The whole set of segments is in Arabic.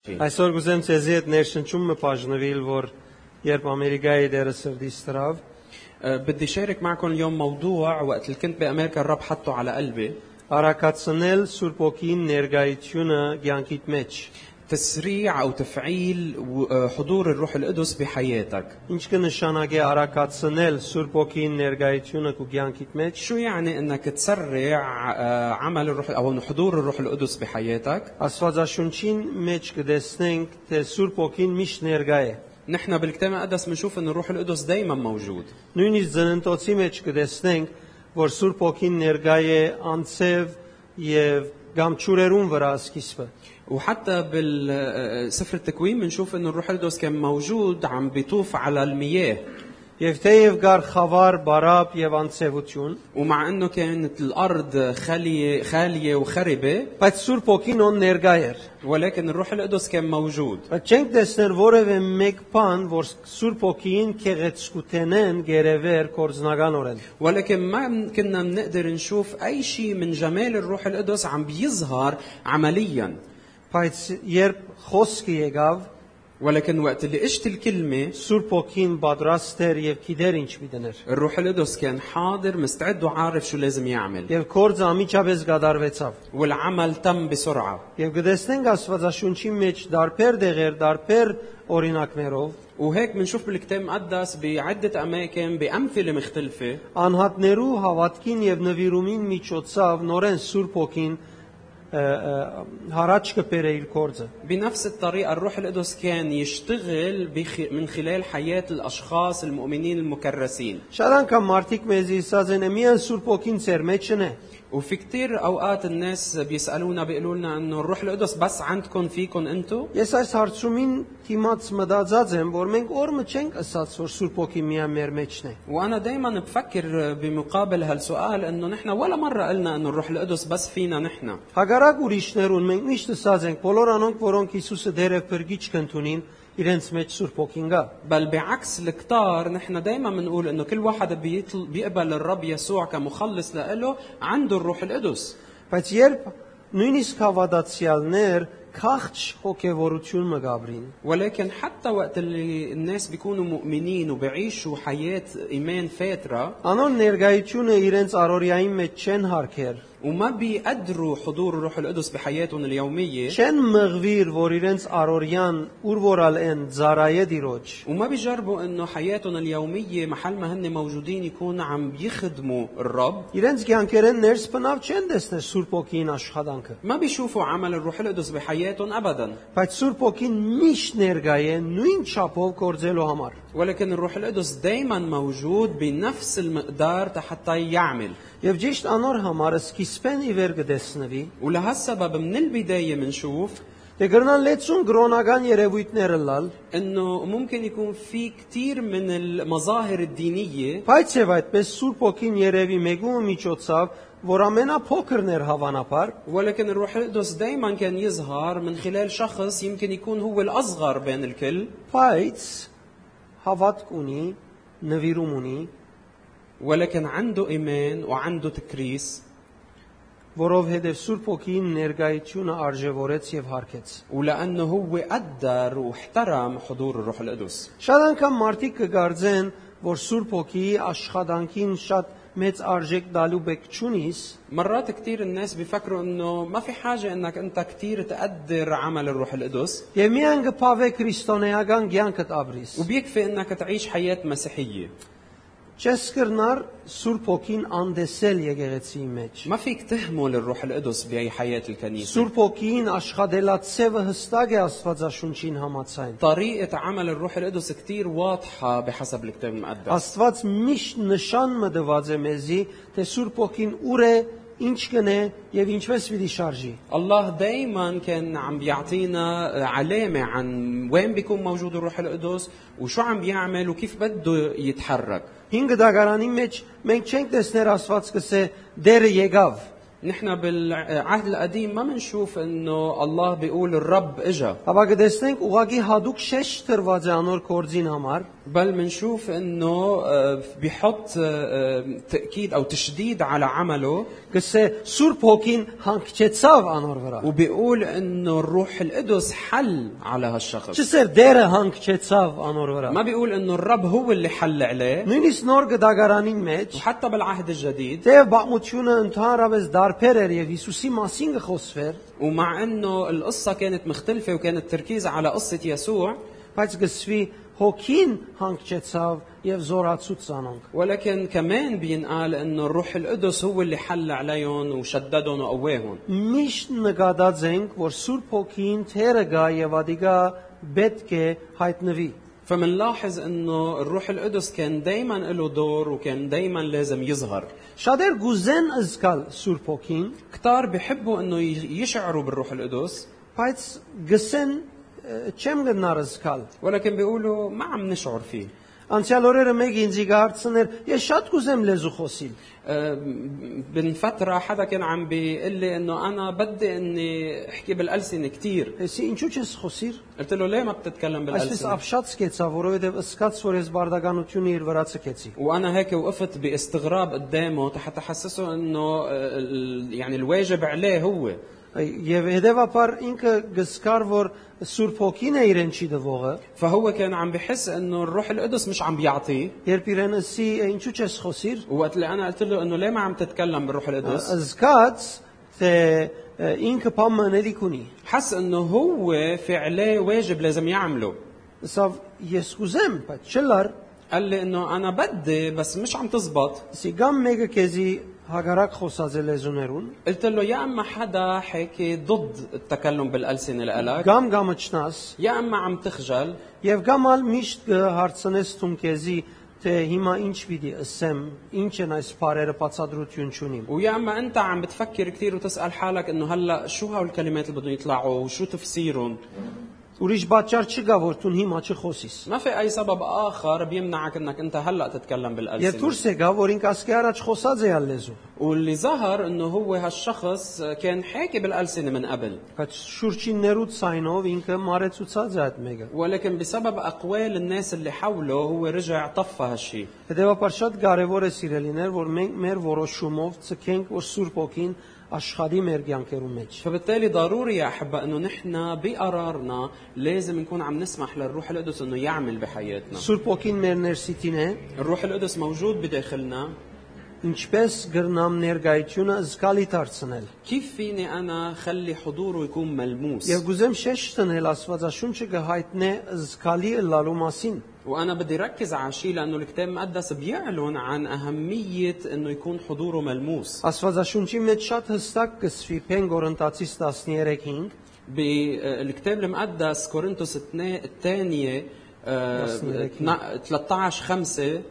Այսօր գուզեմ ցեզի հետ ներշնչումը բաժնվել, որ երբ Ամերիկայի դերը սրդիս տրավ, أه، بدي شارك معكم اليوم موضوع وقت اللي كنت بامريكا الرب حطه على قلبي արակացնել Սուրբ ոգին ներգայությունը ցանկիտ մեջ։ تسريع او تفعيل و- أه، حضور الروح القدس بحياتك Ինչ կնշանակի արակացնել Սուրբ ոգին ներգայությունը քու ցանկիտ մեջ։ شو يعني انك تسرع أه، عمل الروح او حضور الروح القدس بحياتك Աստվածաշունչին մեջ կդեսնենք, թե Սուրբ ոգին միշտ ներգա է։ نحن بالكتاب المقدس بنشوف ان الروح القدس دائما موجود Նույնիսկ ծննդոցի մեջ կդեսնենք, որ Սուրբ ոգին ներգա է անցև եւ կամ ճուրերուն վրա սկիզբը։ وحتى بالسفر التكوين بنشوف انه الروح القدس كان موجود عم بيطوف على المياه Եվ թեև գար խավար, բարապ եւ անցևություն, ومع انه كانت الارض خاليه خاليه وخربه բայց Սուրբ ոգին on ներգա էր։ ولكن الروح القدس كان موجود Բայց չենք տեսնել որևէ մեկ բան, որ Սուրբ ոգին քեղեցկութենեն գերևեր կորձնականորեն։ ولكن ما من- كنا بنقدر نشوف اي شيء من جمال الروح القدس عم بيظهر عمليا Բայց երբ խոսքը եկավ, ولكن وقت اللي اجت الكلمه Սուրբ ոգին պատրաստ էր եւ գիտեր ինչ պիտեներ։ الروح القدس كان حاضر مستعد وعارف شو لازم يعمل Եվ կորձը ամիջապես գդարվեցավ։ والعمل تم بسرعه Եվ գտեսնենք Աստվածաշունչի մեջ դարբեր դեղեր, դարբեր օրինակներով وهيك بنشوف بالكتاب المقدس بعده اماكن بامثله مختلفه անհատներու հավատքին եւ նվիրումին միջոցով նորեն Սուրբ ոգին هاراج كبيرة الكورزة بنفس الطريقة الروح القدس كان يشتغل بخ... من خلال حياة الأشخاص المؤمنين المكرسين شاران كم مارتيك ميزي سازن ميان سور بوكين سير ميتشنه وفي كتير أوقات الناس بيسألونا بيقولوا لنا إنه الروح القدس بس عندكم فيكم أنتو Ես այս հարցումին դիմաց մտածած եմ, որ մենք օրը չենք ասած, որ Սուրբ ոգին միան մեր մեջն է։ وأنا دايما بفكر بمقابل هالسؤال إنه نحن ولا مرة قلنا إنه الروح القدس بس فينا نحن Հագարակ ուրիշներուն մենք միշտ ասած ենք, բոլոր անոնք, որոնք Հիսուսը դեր եւ փրկիչ կընդունին, իրենց մեջ Սուրբ ոգին գա։ بل بعكس الكتار نحن دايما بنقول إنه كل واحد بيطل... بيقبل الرب يسوع كمخلص لإله عنده الروح القدس Բայց երբ նույնիսկ հավատացյալներ քաղճ հոգևորություն մգաբրին, ولكن حتى وقت اللي الناس بيكونوا مؤمنين وبيعيشوا حياة إيمان فاترة անոն ներգայությունը իրենց առօրյային մեջ չեն հարկեր, وما بيقدروا حضور الروح القدس بحياتهم اليومية չեն մղվիր, որ իրենց առօրյան ուր որալ են ծարայե դիրոջ։ وما بيجربوا انه حياتهم اليومية محل ما هن موجودين يكون عم بيخدموا الرب Իրենց կյանքերեն ներս բնավ չեն տեսնել Սուրբ ոգին աշխատանքը, ما بيشوفوا عمل الروح القدس بحياتهم ابدا բայց Սուրբ ոգին միշտ ներկա է նույն չափով կործելու համար։ ولكن الروح القدس دائما موجود بنفس المقدار حتى يعمل Եվ ճիշտ անոր համար սկիզբեն ի վեր կդեսնվի, ولهالسبب من البداية بنشوف թե գրնան լեցուն գրոնական երևույթները լալ, انه ممكن يكون في كثير من المظاهر الدينية բայց եւ այդպես Սուրբ ոգին երևի մեգու միջոցով, որ ամենափոքրն էր հավանաբար, ولكن الروح القدس دائما كان يظهر من خلال شخص يمكن يكون هو الاصغر بين الكل բայց հավատք ունի, նվիրում ունի, ولكن عنده ايمان وعنده تكريس որովհետև Սուրբ ոգին ներկայությունը արժևորեց եւ հարգեց։ ولانه هو قدر واحترم حضور الروح القدس Շատ անգամ մարդիկ կգարձեն, որ Սուրբ ոգիի աշխատանքին շատ մեծ արժեք տալու բեք չունիս, مرات كثير الناس بيفكروا انه ما في حاجه انك انت كثير تقدر عمل الروح القدس եւ միայն կփավե քրիստոնեական կյանքդ ապրիս։ وبيكفي انك تعيش حياه مسيحيه Չես կրնար Սուրբ ոգին անդեսել եկեղեցի մեջ։ ما فيك تهمل الروح القدس بحياه الكنيسه Սուրբ ոգին աշխատելացևը հստակ է Աստվածաշունչին համացայն։ طريقه عمل الروح القدس كثير واضحه بحسب الكتاب المقدس Աստված միշտ նշան մտված է մեզի, թե Սուրբ ոգին ուր է, ինչ կնե եւ ինչպես պիտի շարժի։ الله دائما كان عم بيعطينا علامة عن وين بيكون موجود الروح القدس وشو عم بيعمل وكيف بده يتحرك 5 դագարանի մեջ մենք չենք տեսներ Աստված կսե դերը եկավ։ نحن بالعهد القديم ما بنشوف انه الله بيقول الرب اجا Ապա կտեսնենք ուղագի հadouk շեշ տրված է անոր կորձին համար, بل منشوف انه آه، بيحط آه، آه، تاكيد او تشديد على عمله գսե Սուրբ Հոգին հանգչեցավ անոր վրա։ وبيقول انه الروح القدس حل على هالشخص Չսեր դերը հանգչեցավ անոր վրա։ ما بيقول انه الرب هو اللي حل عليه Նույնիսկ նոր գդագարանին մեջ وحتى بالعهد الجديد Տեև բաղմությունը ընդհանրապես դարբեր էր եւ Հիսուսի մասին գխոսվեր, ومع انه القصه كانت مختلفه وكان التركيز على قصه يسوع բայց գսվի հոգին հանգչեցավ եւ զորացուց անոնք։ ولكن كمان بينقال انه الروح القدس هو اللي حل عليهم وشددهم وقواهم Միշտ նկատած ենք, որ Սուրբ Հոգին թերը գա եւ ադիգա պետք է հայտնվի։ فمنلاحظ انه الروح القدس كان دائما له دور وكان دائما لازم يظهر Շատեր գուզեն զգալ Սուրբ Հոգին, كتار بيحبوا انه يشعروا بالروح القدس բայց գսեն ը, չեմ գնար զգալ։ ولكن بيقولوا ما عم نشعر فيه Անցյալ օրերը մեկ ինձ գարցներ, ես շատ կուզեմ լեզու խոսիլ։ أه، من فترة حدا كان عم بيقول لي انه انا بدي اني احكي بالألسنة كثير Էսի ինչու չես խոսիր։ قلت له ليه ما بتتكلم Այսպես بالألسنة ապշած կեցա, որովհետև ըսկաց որ ես բարդականությունը իր վրա ցկեցի։ وانا هيك وقفت باستغراب قدامه حتى حسسه انه أه، ال- يعني الواجب عليه هو Եվ հետևաբար ինքը գսկար որ Սուրբ Հոգին է իրեն չի դվողը, فهو كان عم بحس انه الروح القدس مش عم بيعطيه երբ իրեն ասի ինչու չես խոսիր, وقت اللي انا قلت له انه ليه ما عم تتكلم بالروح القدس զգաց թե ը, ինքը պայմանների ունի։ حس انه هو في عليه واجب لازم يعمله Սա ես կուզեմ, բայց չլար, قال لي انه انا بدي بس مش عم تزبط սի գամ մեկը քեզի հագարակ խոսած է լեզուներուն, قلت له يا اما حدا حكي ضد التكلم بالالسنه لإلك գամ գամչնաս, يا اما عم تخجل եւ գամալ միշտ հարցնես թում քեզի թե հիմա ինչ պիտի ասեմ, ինչ են այս բարերը բացադրություն չունիմ։ ويا اما انت عم بتفكر كثير وتسال حالك انه هلا شو هول الكلمات اللي بدهم يطلعوا وشو تفسيرهم Ուրիշ բաճար չկա, որ դու հիմա չխոսիս։ ما في اي سبب اخر بيمنعك انك انت هلا تتكلم Եվ بالالسنه դուրս եկա, որ ինք ասկի առաջ խոսած է ալեզու։ واللي ظهر انه هو هالشخص كان حاكي بالالسنه من قبل Բայց շուրջիններուց ցայնով ինքը մարեցուցած է այդ մեկը։ ولكن بسبب اقوال الناس اللي حوله هو رجع طفى هالشيء Հետևաբար շատ կարևոր է սիրելիներ, որ մենք մեր որոշումով ցկենք, որ Սուրբ Օքին աշխատի մեր կյանքերում մեջ։ فبالتالي ضروري يا احبه انه نحن بقرارنا لازم نكون عم نسمح للروح القدس انه يعمل بحياتنا Սուրբ Օքին մեր ներսիտին է, الروح القدس موجود بداخلنا ինչպես գրնամ ներգայությունը զգալի դարձնել։ كيف فيني انا خلي حضوره يكون ملموس Եվ գուզեմ շեշտ տնել Աստվածաշունչը կհայտնե զգալի լալու մասին։ وانا بدي ركز على شيء لانه الكتاب المقدس بيعلن عن اهميه انه يكون حضوره ملموس Աստվածաշունչի մեջ շատ հստակ կսվի Փեն Կորինթացիս 13:5 بالكتاب المقدس كورنثوس الثنا- الثانية آه، يصنع 13 5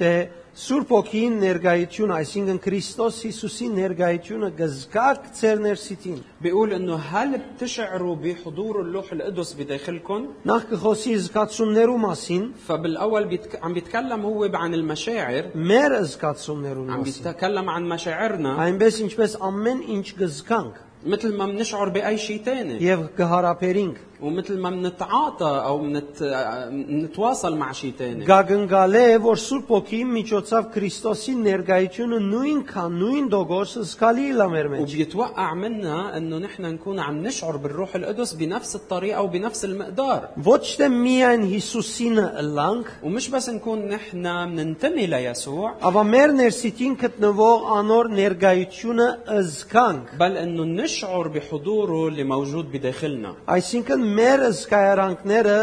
թե Սուրբ ոգին ներգայություն, այսինքն Քրիստոս Հիսուսի ներգայությունը գզկակ ծեր ներսիտին։ بيقول انه هل بتشعروا بحضور اللوح القدس بداخلكم؟ Նախ կխոսի զգացումներու մասին, فبالاول بيتك... عم بيتكلم هو عن المشاعر մեր զգացումներու عم մասին։ بيتكلم عن مشاعرنا Այնպես ինչպես ամեն ինչ գզկանք مثل ما بنشعر باي شيء ثاني եւ կհարապերինք, ومثل ما بنتعاطى او منت... نتواصل مع شيء ثاني գագնգալ է, որ Սուրբ ոգի միջոցով Քրիստոսի ներգայությունը նույնքան նույն դոգոս զգալի լա մեր մեջ։ وبيتوقع منا انه نحن نكون عم نشعر بالروح القدس بنفس الطريقه وبنفس المقدار Ոչ թե միայն Հիսուսինը ըլանք, ومش بس نكون نحن بننتمي ليسوع Աբա մեր ներսիտին գտնվող անոր ներգայությունը ըզկանք։ بل انه نشعر بحضوره اللي موجود بداخلنا Այսինքն մեր ըզկայարանքները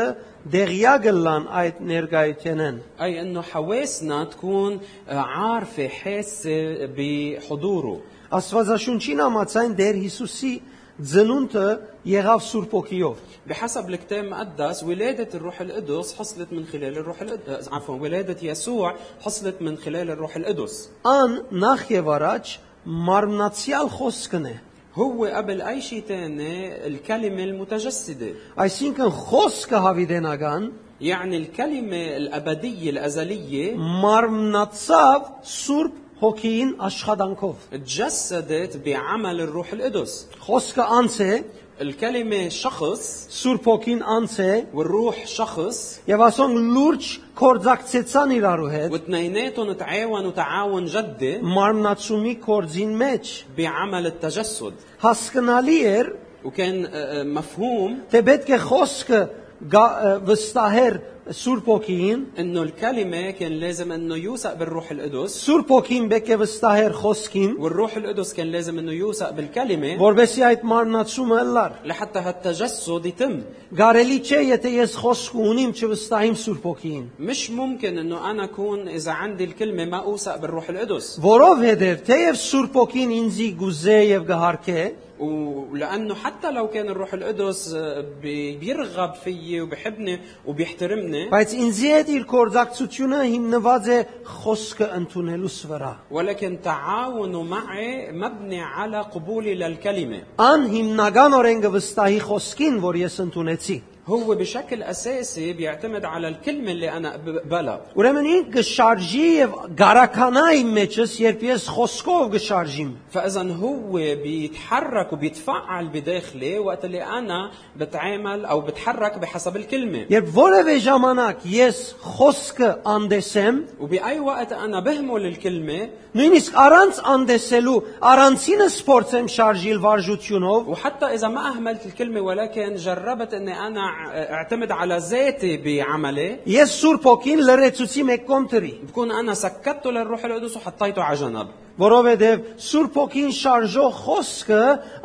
դեղյակ լան այդ ներգայութենեն։ اي انه حواسنا تكون آه، عارفه حاسه بحضوره Աստվածաշունչին համաձայն Տեր Հիսուսի ծնունդը եղավ Սուրբ ոգիով։ بحسب الكتاب المقدس ولادة الروح القدس حصلت من خلال الروح القدس عفوا ولادة يسوع حصلت من خلال الروح القدس Ան նախ եւ առաջ մարմնացիալ խոսքն է։ هو قبل أي شيء تاني الكلمة المتجسدة Այսինքն խոսքը հավիդենական يعني الكلمة الأبدية الأزلية մարմնացավ Սուրբ հոգին աշխատանքով։ تجسدت بعمل الروح القدس Խոսքը անց է, الكلمة شخص Սուրբ հոգին անց է, والروح شخص եւ ասոն լուրջ կորձակցեցան իրարու հետ واثنيناتهم تعاونوا تعاون جدي մարմնացումի կորձին մեջ։ بعمل التجسد Հասկանալի էր, وكان آه، آه، مفهوم թե պետք է խոսքը գա- ը, վստահեր Սուրբ հոգին, انه الكلمة كان لازم انه يوثق بالروح القدس Սուրբ հոգին պետք է վստահեր խոսքին, والروح القدس كان لازم انه يوثق بالكلمة որովհետեւ այդ մարմնացումը լար։ لحتى هالتجسد يتم Գարելի չէ, եթե ես խոսք ունիմ չվստահիմ Սուրբ հոգին, مش ممكن انه انا اكون اذا عندي الكلمة ما اوثق بالروح القدس որովհետեւ թեև Սուրբ հոգին ինձի գուզե եւ գահարքե, ولانه حتى لو كان الروح القدس آه، بي- بيرغب فيي وبحبني وبيحترمني բայց ինձի հետ իր կորձակցությունը հիմնված է խոսքը ընդունելուս վրա։ ولكن تعاونه معي مبني على قبولي للكلمة Ան հիմնական օրենքը վստահի խոսքին, որ ես ընդունեցի։ هو بشكل اساسي بيعتمد على الكلمة اللي انا بقبلها Ուրեմն ինք գշարժի եւ գարականա իմ մեջս, երբ ես խոսքով գշարժիմ։ فاذا هو بيتحرك وبيتفعل بداخلي وقت اللي انا بتعامل او بتحرك بحسب الكلمه Երբ որևէ ժամանակ ես խոսքը անդեսեմ, وباي وقت انا بهمل الكلمه նույնիսկ առանց անդեսելու, առանցինս փորձեմ շարժիլ վարժությունով, وحتى اذا ما اهملت الكلمه ولكن جربت اني انا اعتمد على ذاتي بعملي ես Սուրբ ոգին լրացուցի մեկ կոնտրի, بكون انا سكته للروح القدس وحطيته على جنب որովհետեւ Սուրբ ոգին շարժող խոսքը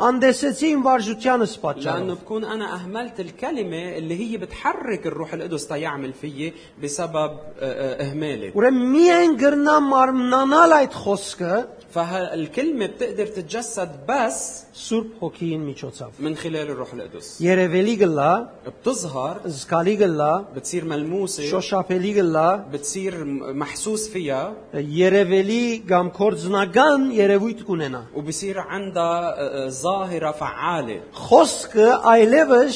անդեսեցի իմ վարժությանս لانه պատճառով։ بكون انا اهملت الكلمه اللي هي بتحرك الروح القدس تيعمل فيي بسبب آه، آه، اهمالي Ուրեմն միայն գրնա մարմնանալ այդ խոսքը فالكلمه بتقدر تتجسد بس Սուրբ հոգին միջոցով։ من خلال الروح القدس Երևելի գլա, بتظهر զգալի գլա, بتصير ملموسه շոշափելի գլա, بتصير م- محسوس فيها երևելի կամ կորձնական երևույթ կունենա։ وبصير عندها آه، آه، ظاهره فعاله Խոսքը այլևս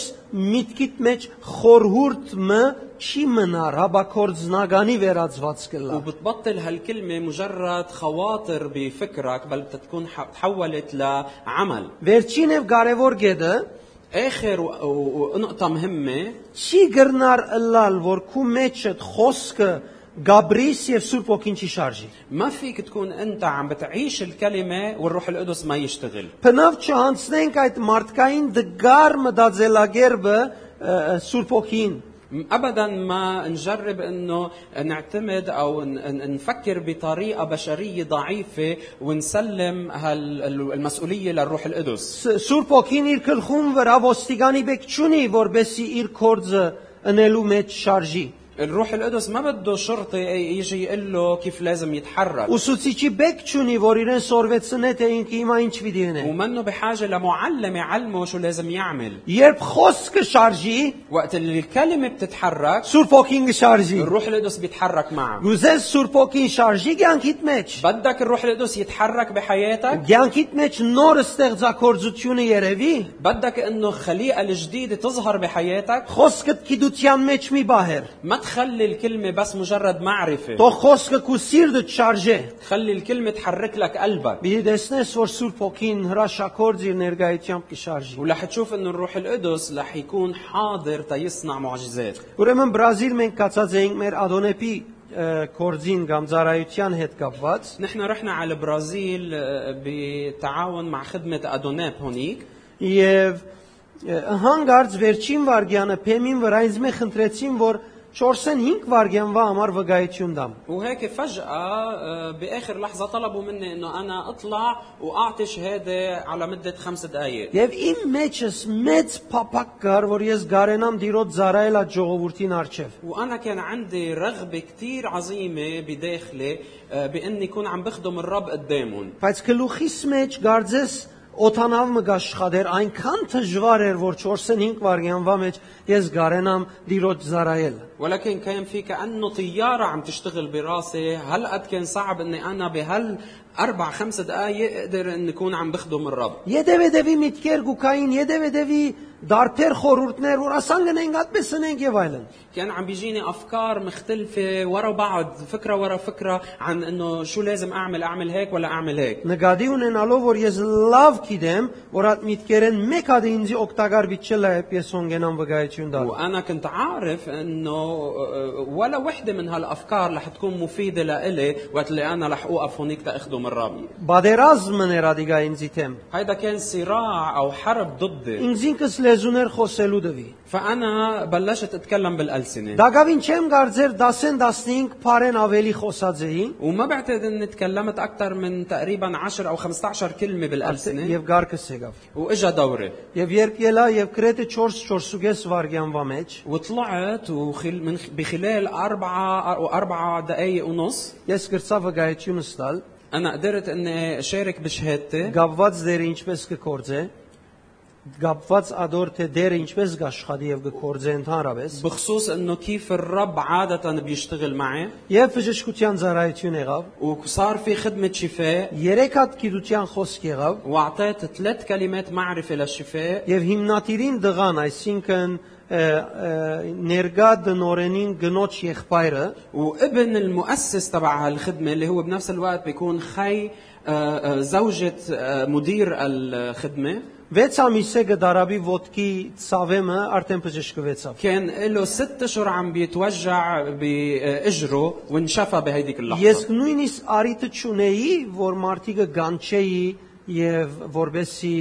միտքիդ մեջ խորհուրդ մը չի մնար, հաբա կորձնականի վերածված կլա։ وبتبطل هالكلمة مجرد خواطر بفكرك بل بتكون ح- تحولت لعمل Վերջին եւ կարևոր գեդը آخر و- و- ونقطة مهمة չի գրնար ըլլալ, որ քու մեջդ խոսքը Գաբրիս եւ Սուրբ ոգին չի շարժի։ ما فيك تكون أنت عم بتعيش الكلمة والروح القدس ما يشتغل Բնավ չհանցնենք այդ մարդկային դգար մտածելագերբը ը, ը, Սուրբ ոգին։ ابدا ما نجرب انه نعتمد او ن- ن- نفكر بطريقه بشريه ضعيفه ونسلم هالمسؤوليه للروح القدس Ս- Սուրբ ոգին իր գլխում վրա ոստիգանի բեք չունի, որբեսի իր կորձը ընելու մեջ շարժի։ الروح القدس ما بده شرطي يجي يقول له كيف لازم يتحرك Ուսուցիչի բեք չունի, որ իրեն սորվեցնե թե ինքը հիմա ինչ պիտի ունի։ ومنه بحاجة لمعلم يعلمه شو لازم يعمل Երբ խոսքը շարժի, وقت اللي الكلمة بتتحرك Սուրբ ոգին կշարժի։ الروح القدس بيتحرك معه Գուզես Սուրբ ոգին շարժի կյանքիդ մեջ։ بدك الروح القدس يتحرك بحياتك Կյանքիդ մեջ նոր ստեղծագործությունը երևի։ بدك انه الخليقة الجديدة تظهر بحياتك Խոսքդ գիտության մեջ մի բահեր։ ما تخلي الكلمة بس مجرد معرفة Թող խոսքը քու սիրտդ շարժե։ خلي الكلمة تحرك لك قلبك Մի տեսնես, որ Սուրբ ոգին հրաշակորձ իր ներկայությամբ կշարժի։ ورح تشوف انه الروح القدس رح يكون حاضر تيصنع معجزات Ուրեմն Բրազիլ մենք կացած էինք մեր Ադոնեպի ը, կորձին կամ ծառայության հետ կապված نحن رحنا على البرازيل آه، بتعاون مع خدمة أدوناب هونيك եւ ը, հանգարց վերջին վարգյանը փեմին վրա ինձ մե խնդրեցին որ 45 վարգյանվա համար վկայություն դամ։ وهيك فجأة آه، بآخر لحظة طلبوا مني إنه أنا أطلع وأعطي شهادة على مدة خمس دقايق Եվ իմ մեջս մեծ փափակ կար, որ ես գարենամ դիրոց ծառայել այդ ժողովրդին արչև։ وأنا كان عندي رغبة كتير عظيمة بداخلي آه، بإني أكون عم بخدم الرب قدامهم Բայց գլուխիս մեջ գարձես օտանավ մը աշխատեր այնքան դժվար էր, որ 45 վարգյանվա մեջ ես գարենամ դիրոց ծառայել։ ولكن كان في كأنه طيارة عم تشتغل براسي هالقد كان صعب اني انا بهال اربع خمس دقائق اقدر ان نكون عم بخدم الرب Յետևեդևի միտքեր գուքային, յետևեդևի դարբեր խորհուրդներ, دارتر خورورتنر وراسانجنينج اتبسنينج يفايلن كان عم بيجيني افكار مختلفه ورا بعض فكره ورا فكره عن انه شو لازم اعمل اعمل هيك ولا اعمل هيك نغاديونن الوفور يز لاف كيدم ورات ميتكرن ميكاد انزي اوكتاغار بيتشلا بيسونجنام وغايتشون دار. وأنا كنت عارف انه ولا وحده من هالافكار رح تكون مفيده لإلي وقت اللي أنا رح اوقف هونيك تاخذه من رامي بعد راز من راديغا انزي تم. هيدا كان صراع أو حرب ضدي انزين كسل լեզուներ խոսելու դվի։ فانا بلشت اتكلم بالالسنه Դակավին չեմ կարծեր 10-15 բարեն ավելի խոսած էի وما بعتقد اني تكلمت اكثر من تقريبا 10 او 15 كلمه بالالسنه եւ գարկս եկավ։ واجا دوري Եվ երբ ելա եւ գրեթե 4-4.5 վարգյան մեջ, وطلعت وخل من بخلال أربعة أو أربعة دقايق ونص ես գրծա վգայությունս տալ, أنا قدرت إني أشارك بشهادتي գապված դերը ինչպես կկործե, قبضت أدور تدير إنش بس قش خدي خديف كورزين تارا بس بخصوص إنه كيف الرب عادة بيشتغل معه يفجش كتيان زرايتيون غاب وصار في خدمة شفاء يركض كيدوتيان خص كغاب وعطيت ثلاث كلمات معرفة للشفاء يفهم ناتيرين دغانا سينكن نرجع دنورنين جنوش يخبايرة وابن المؤسس تبع هالخدمة اللي هو بنفس الوقت بيكون خي زوجة مدير الخدمة 6 ամիս է գդարաբի ոդկի ցավեմը արդեն բժշկվեցավ։ كان له ست اشهر عم بيتوجع باجره وانشفى بهيديك اللحظه Ես նույնիսկ արիտը ճունեի, որ մարդիկը գանչեի եւ որբեսի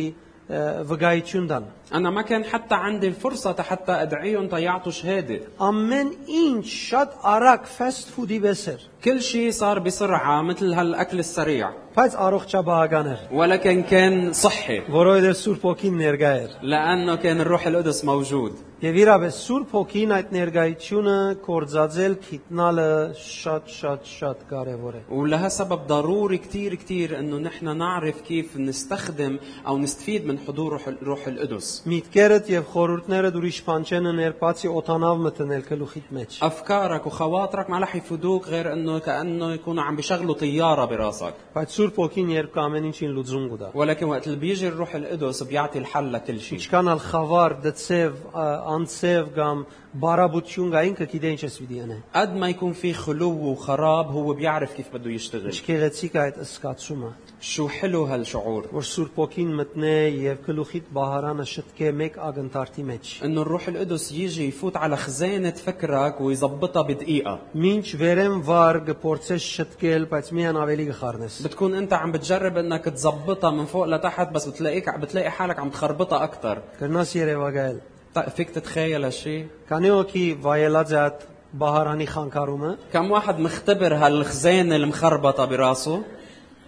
ը, վգայություն դան։ انا ما كان حتى عندي فرصه حتى ادعيهم تيعطوا شهاده Ամեն ինչ շատ արագ fast food-ի վեսեր, كل شيء صار بسرعه مثل هالاكل السريع բայց առողջաբահական էր, ولكن كان صحي որովհետեւ Սուրբ Հոգին ներկա էր։ لانه كان الروح القدس موجود Եվ իրապես Սուրբ Հոգին այդ ներկայությունը կորցածել գիտնալը շատ-շատ շատ կարեւոր է։ ولهالسبب ضروري كتير كتير انه نحن نعرف كيف نستخدم او نستفيد من حضور روح, روح القدس Միտքերդ եւ խորհուրդներդ ուրիշ բան չեն ներբացի օտանավ մտնել գլուխիդ մեջ։ افكارك وخواطرك ما رح يفيدوك غير انه كانه يكونوا عم بيشغلوا طياره براسك Բայց Սուրբ Հոգին երբ կա ամեն ինչին լուծում կտա։ ولكن وقت اللي بيجي الروح القدس بيعطي الحل لكل شيء Ինչքան ալ խավար, դծև, ա- անցև կամ բարաբություն կա ինքը գիտե ինչ էս պիտի անե։ قد ما يكون في خلو وخراب هو بيعرف كيف بده يشتغل Ինչ գեղեցիկ է այդ ըսկացումը, شو حلو هالشعور որ Սուրբ Հոգին մտնե եւ գլուխիդ բահարանը շտկե մեկ ագնտարտի մեջ։ انه الروح القدس يجي يفوت على خزانه فكرك ويظبطها بدقيقه Մինչ վերեմ վար կփորձես շտկել, բայց միան ավելի կխառնես։ بتكون انت عم بتجرب انك تظبطها من فوق لتحت بس بتلاقيك بتلاقي حالك عم تخربطها اكثر Կրնաս Երևակայել։ فيك تتخيل هالشيء Քանի օքի վայելած է այդ բահարանի խանգարումը, كم واحد مختبر هالخزانه المخربطه براسه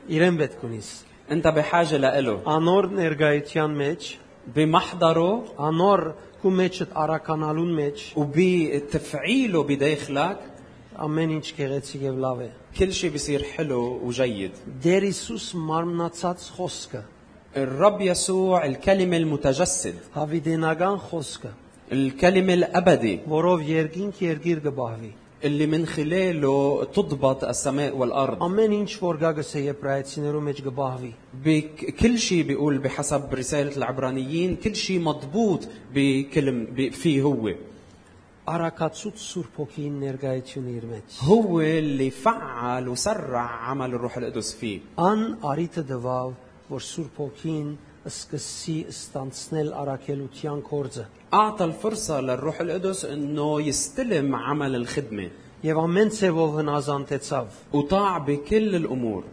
իրեն պետք ունիս։ انت بحاجه لإله Անոր ներգայության մեջ, بمحضره անոր քու մեջդ արականալուն մեջ وبتفعيله بداخلك ամեն ինչ գեղեցիկ եւ լավ է։ كل شيء بيصير حلو وجيد Դեր Հիսուս մարմնացած խոսքը, الرب يسوع الكلمة المتجسد հավիդենական խոսքը, الكلمة الأبدي որով երկինք երգիր կբահվի։ اللي من خلاله تضبط السماء والأرض Ամեն ինչ որ գա գսե եբրայեցիներու մեջ կբահվի։ بكل شيء بيقول بحسب رسالة العبرانيين كل شيء مضبوط بكلم ب- فيه هو Արակացուց Սուրբ Հոգին ներգայությունը իր մեջ։ هو اللي فعل وسرع عمل الروح القدس فيه Ան արիտը դվավ, որ Սուրբ Հոգին սկսի ստանցնել արակելության կորձը։ أعطى الفرصة للروح القدس أنه يستلم عمل الخدمة Եվ ամեն ցևով հնազանդեցավ։ وطاع بكل الأمور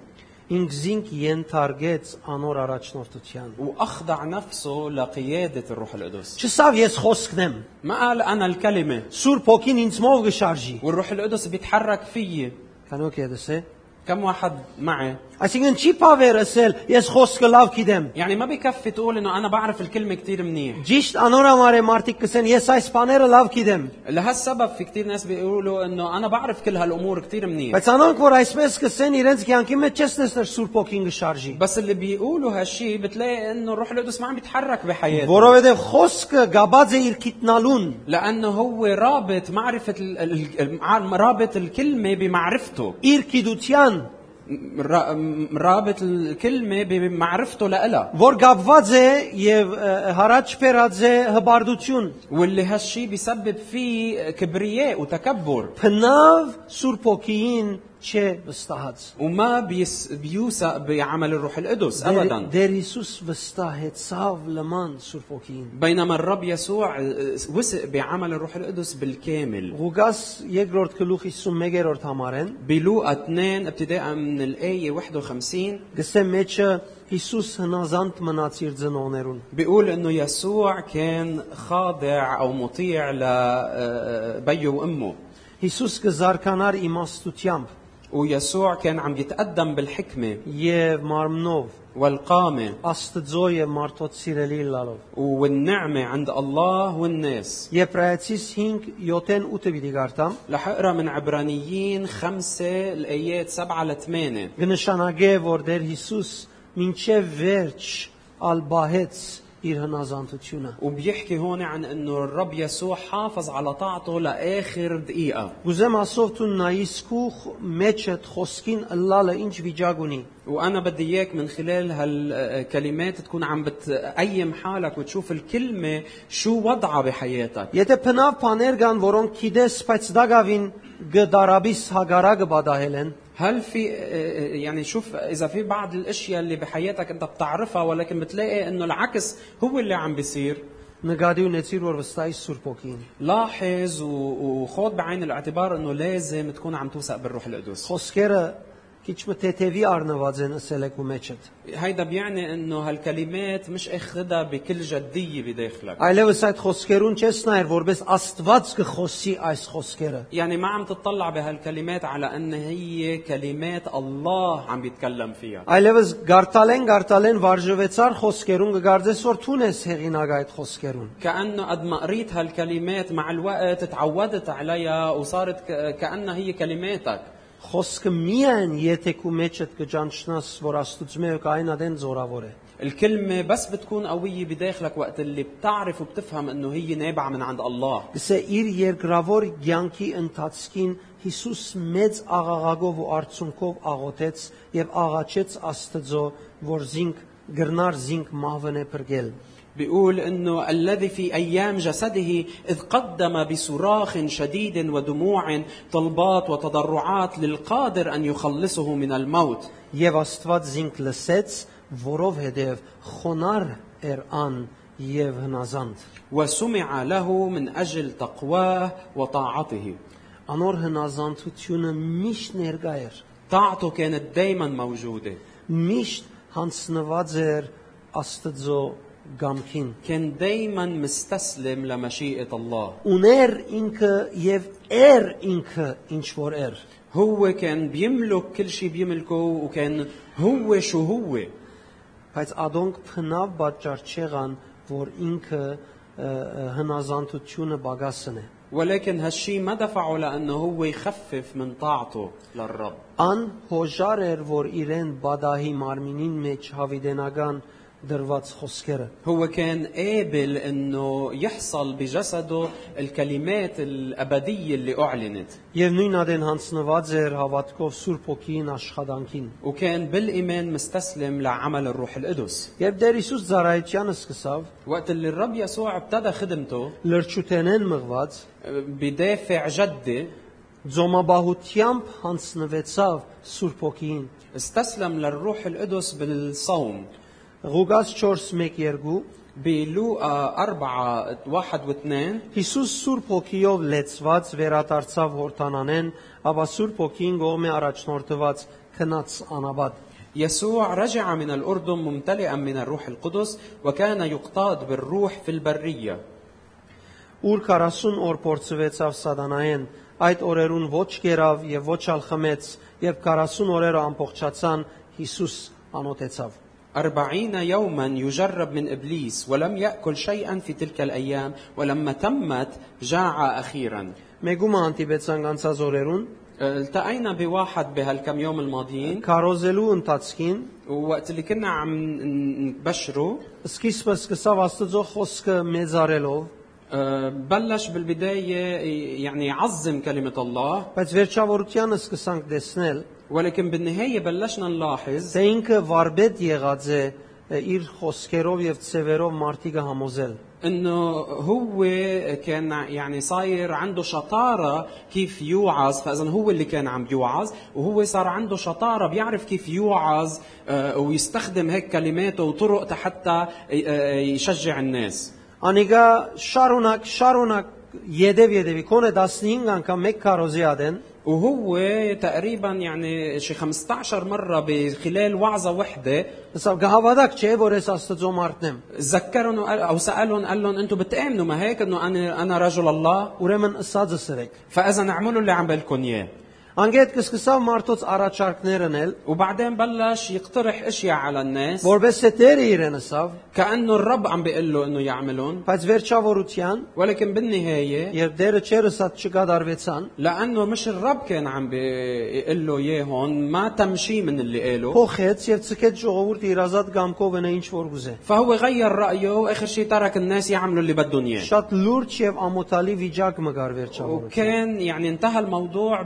Ինքզինք ենթարկեց անոր առաջնորդության։ وأخضع نفسه لقيادة الروح القدس Չսավ ես խոսքնեմ։ ما قال أنا الكلمة Սուրբ Հոգին ինձ մով գշարժի։ والروح القدس بيتحرك فيي Կանոք եդսե։ كم واحد معي Այսինքն չի բավեր ասել, ես խոսքը լավ գիտեմ։ يعني ما بكفي تقول انه انا بعرف الكلمه كثير منيح Ճիշտ անոր համար է մարդիկ կսեն, ես այս բաները լավ գիտեմ։ لهالسبب في كثير ناس بيقولوا انه انا بعرف كل هالامور كثير منيح Բայց անոնք որ այսպես կսեն, իրենց կյանքի մեջ չես տեսներ Սուրբ Հոգին գշարժի։ بس اللي بيقولوا هالشيء بتلاقي انه الروح القدس ما عم بيتحرك بحياته Որովհետև խոսքը գաբած է իր գիտնալուն։ لانه هو رابط معرفه ال- ال- ال- رابط الكلمه بمعرفته իր գիտության را- رابط الكلمة بمعرفته لإلها որ գապված է եւ ը, հարաճ բերած է հբարդություն واللي هالشي بيسبب فيه كبرياء وتكبر փնավ սուրբ ոգիին چه وستاهت وما بيس بيوسى بعمل الروح القدس ابدا. در يسوس وستاهت صاف لمان سرفوكين بينما الرب يسوع آه، وثق بعمل الروح القدس بالكامل. وغاس يجرورد كلوخي سم ميجرور تمارن بلوقا 2 ابتداء من الآية 51 قسم ميتشا يسوس هنا زانت مناصير بيقول إنه يسوع كان خاضع أو مطيع لبيه وامه يسوس كزار كانار إيماستوتيامب ويسوع كان عم يتقدم بالحكمة եւ մարմնով والقامة Աստծո եւ մարդոց սիրելի լալով والنعمة عند الله والناس Եբրայեցիս 5 7-ն 8-ը պիտի գարտամ رح اقرا من عبرانيين خمسة الآيات سبعة لثمانية կնշանակե որ դեր Հիսուս մինչև վերջ ալբահեց իր հնազանդությունը وبيحكي هون عن إنه الرب يسوع حافظ على طاعته لآخر دقيقة. وزما صوتو نايسكو ميتشت خوسكين الله إنش بيجاغوني. وأنا بدي إياك من خلال هالكلمات تكون عم بتقيم حالك وتشوف الكلمة شو وضعها بحياتك. يته پناف پانرگان ورون كيدس سپیتس داغافين غدارابيس هاگاراگ باداهلن. هل في يعني شوف إذا في بعض الأشياء اللي بحياتك أنت بتعرفها ولكن بتلاقي إنه العكس هو اللي عم بيصير. نغاديو نتير ورستاي سور بوكين لاحظ وخذ بعين الاعتبار إنه لازم تكون عم توثق بالروح القدس. خوسكيرا քիչ մտեթևի առնված են ասել եք ու մեջդ։ هيدا بيعني انه هالكلمات مش اخذها بكل جديه بداخلك Այլևս այդ խոսքերուն չես նայր, որպես Աստված կխոսի այս խոսքերը։ يعني ما عم تطلع بهالكلمات على ان هي كلمات الله عم بيتكلم فيها Այլևս գարտալեն գարտալեն վարժվեցար խոսքերուն կգարձես որ թուն ես հեղինակ այդ խոսքերուն։ كانه قد ما قريت هالكلمات مع الوقت تعودت عليها وصارت ك- كانها هي كلماتك Խոսքը միայն եթե քու մեջդ կճանչնաս, որ Աստուծո մեջ կային adեն զորավոր է։ الكلمة بس بتكون قوية بداخلك وقت اللي بتعرف وبتفهم انه هي نابعة من عند الله Գսե իր երկրավոր ցանկի ընթացքին Հիսուս մեծ աղաղակով ու արցունքով աղոթեց եւ աղաչեց Աստծո, որ զինք գրնար զինք մահվն է բրգել։ بيقول انه الذي في ايام جسده اذ قدم بصراخ شديد ودموع طلبات وتضرعات للقادر ان يخلصه من الموت Եվ Աստված զինք լսեց, որովհետև խոնար էր ան եւ հնազանդ։ وسمع له من اجل تقواه وطاعته Անոր հնազանդությունը միշտ ներկա էր, طاعته كانت دائما موجوده միշտ հանցնված էր Աստծո գամքին։ كان دائما مستسلم لمشيئه الله Ուներ ինքը եւ էր ինքը ինչ որ էր։ هو كان بيملك كل شيء بيملكه وكان هو شو هو Բայց ադոնք փնավ պատճառ չեղան, որ ինքը ը, ը, հնազանդությունը բագասն է։ ولكن هالشيء ما دفعه لانه هو يخفف من طاعته للرب Ան հոժար էր, որ իրեն բադահի մարմինին մեջ հավիդենական դրված խոսքերը։ هو كان قابل انه يحصل بجسده الكلمات الابديه اللي اعلنت Եվ նույն ադեն հանցնված էր հավատքով Սուրբ ոգին աշխատանքին։ وكان بالايمان مستسلم لعمل الروح القدس Երբ Տեր Հիսուս ծառայությանը սկսավ, وقت اللي الرب يسوع ابتدى خدمته լրջութենեն մղված بدافع جدي ձոմաբահությամբ հանցնվեցավ Սուրբ ոգին։ استسلم للروح القدس بالصوم Ղուկաս 4:1-2 بلوقا أربعة واحد واثنين Հիսուս Սուրբ ոգիով լեցված վերադարձավ Հորտանանեն, ապա Սուրբ ոգին գողմե առաջնորդված քնած անաբադ։ يسوع رجع من الأردن ممتلئا من الروح القدس وكان يقتاد بالروح في البرية Ուր 40 օր փորձվեցավ սատանայեն, այդ օրերուն ոչ կերավ եւ ոչ ալ խմեց, եւ 40 օրերը ամբողջացան Հիսուս անոտեցավ։ أربعين يوما يجرب من إبليس ولم يأكل شيئا في تلك الأيام ولما تمت جاع أخيرا Մեգումը անտիբեցան ganցած օրերուն التقينا بواحد بهالكم يوم الماضيين քարոզելու ընթացքին ووقت اللي كنا عم نبشره սկիզբը սկսավ Աստծո խոսքը մեծարելով, آه، بلش بالبداية يعني يعظم كلمة الله բայց վերջավորությանը սկսանք տեսնել, ولكن بالنهاية بلشنا نلاحظ թե ինքը վարբետ եղած է ը, իր խոսքերով եւ ծևերով մարդիկը համոզել։ انه هو كان يعني صاير عنده شطاره كيف يوعظ فاذا هو اللي كان عم بيوعظ وهو صار عنده شطاره بيعرف كيف يوعظ آه، ويستخدم هيك كلماته وطرق حتى آه، يشجع الناس Անիգա շարունակ շարունակ յեդև յեդևի կոնե 15 անգամ մեկ քարոզի ադեն وهو تقريبا يعني شي 15 مره بخلال وعظه وحده Հսավ գահավադակ չէ որ ես Աստծո մարդն եմ։ ذكرهم وقال- او سالهم قال لهم انتم بتامنوا ما هيك انه انا انا رجل الله Ուրեմն ըսածը սրեք։ فاذا اعملوا اللي عم بالكم اياه Անգետ կսկսավ մարդոց առաջարկներն էլ, وبعدين بلش يقترح اشياء على الناس որպես է Տերը իրեն ըսավ, كانه الرب عم بيقول له انه يعملون բայց վերջավորության ولكن بالنهايه երբ Տերը չեր ըսած չկադարվեցան, لانه مش الرب كان عم بيقول له اياهم ما تمشي من اللي قاله փոխեց եւ ցկեց ժողովուրդը իր ազատ գամքով ընա ինչ որ գուզե։ فهو غير رايه واخر شيء ترك الناس يعملوا اللي بدهم اياه Շատ լուրջ եւ ամոթալի վիճակ մգար վերջավորության։ وكان يعني انتهى الموضوع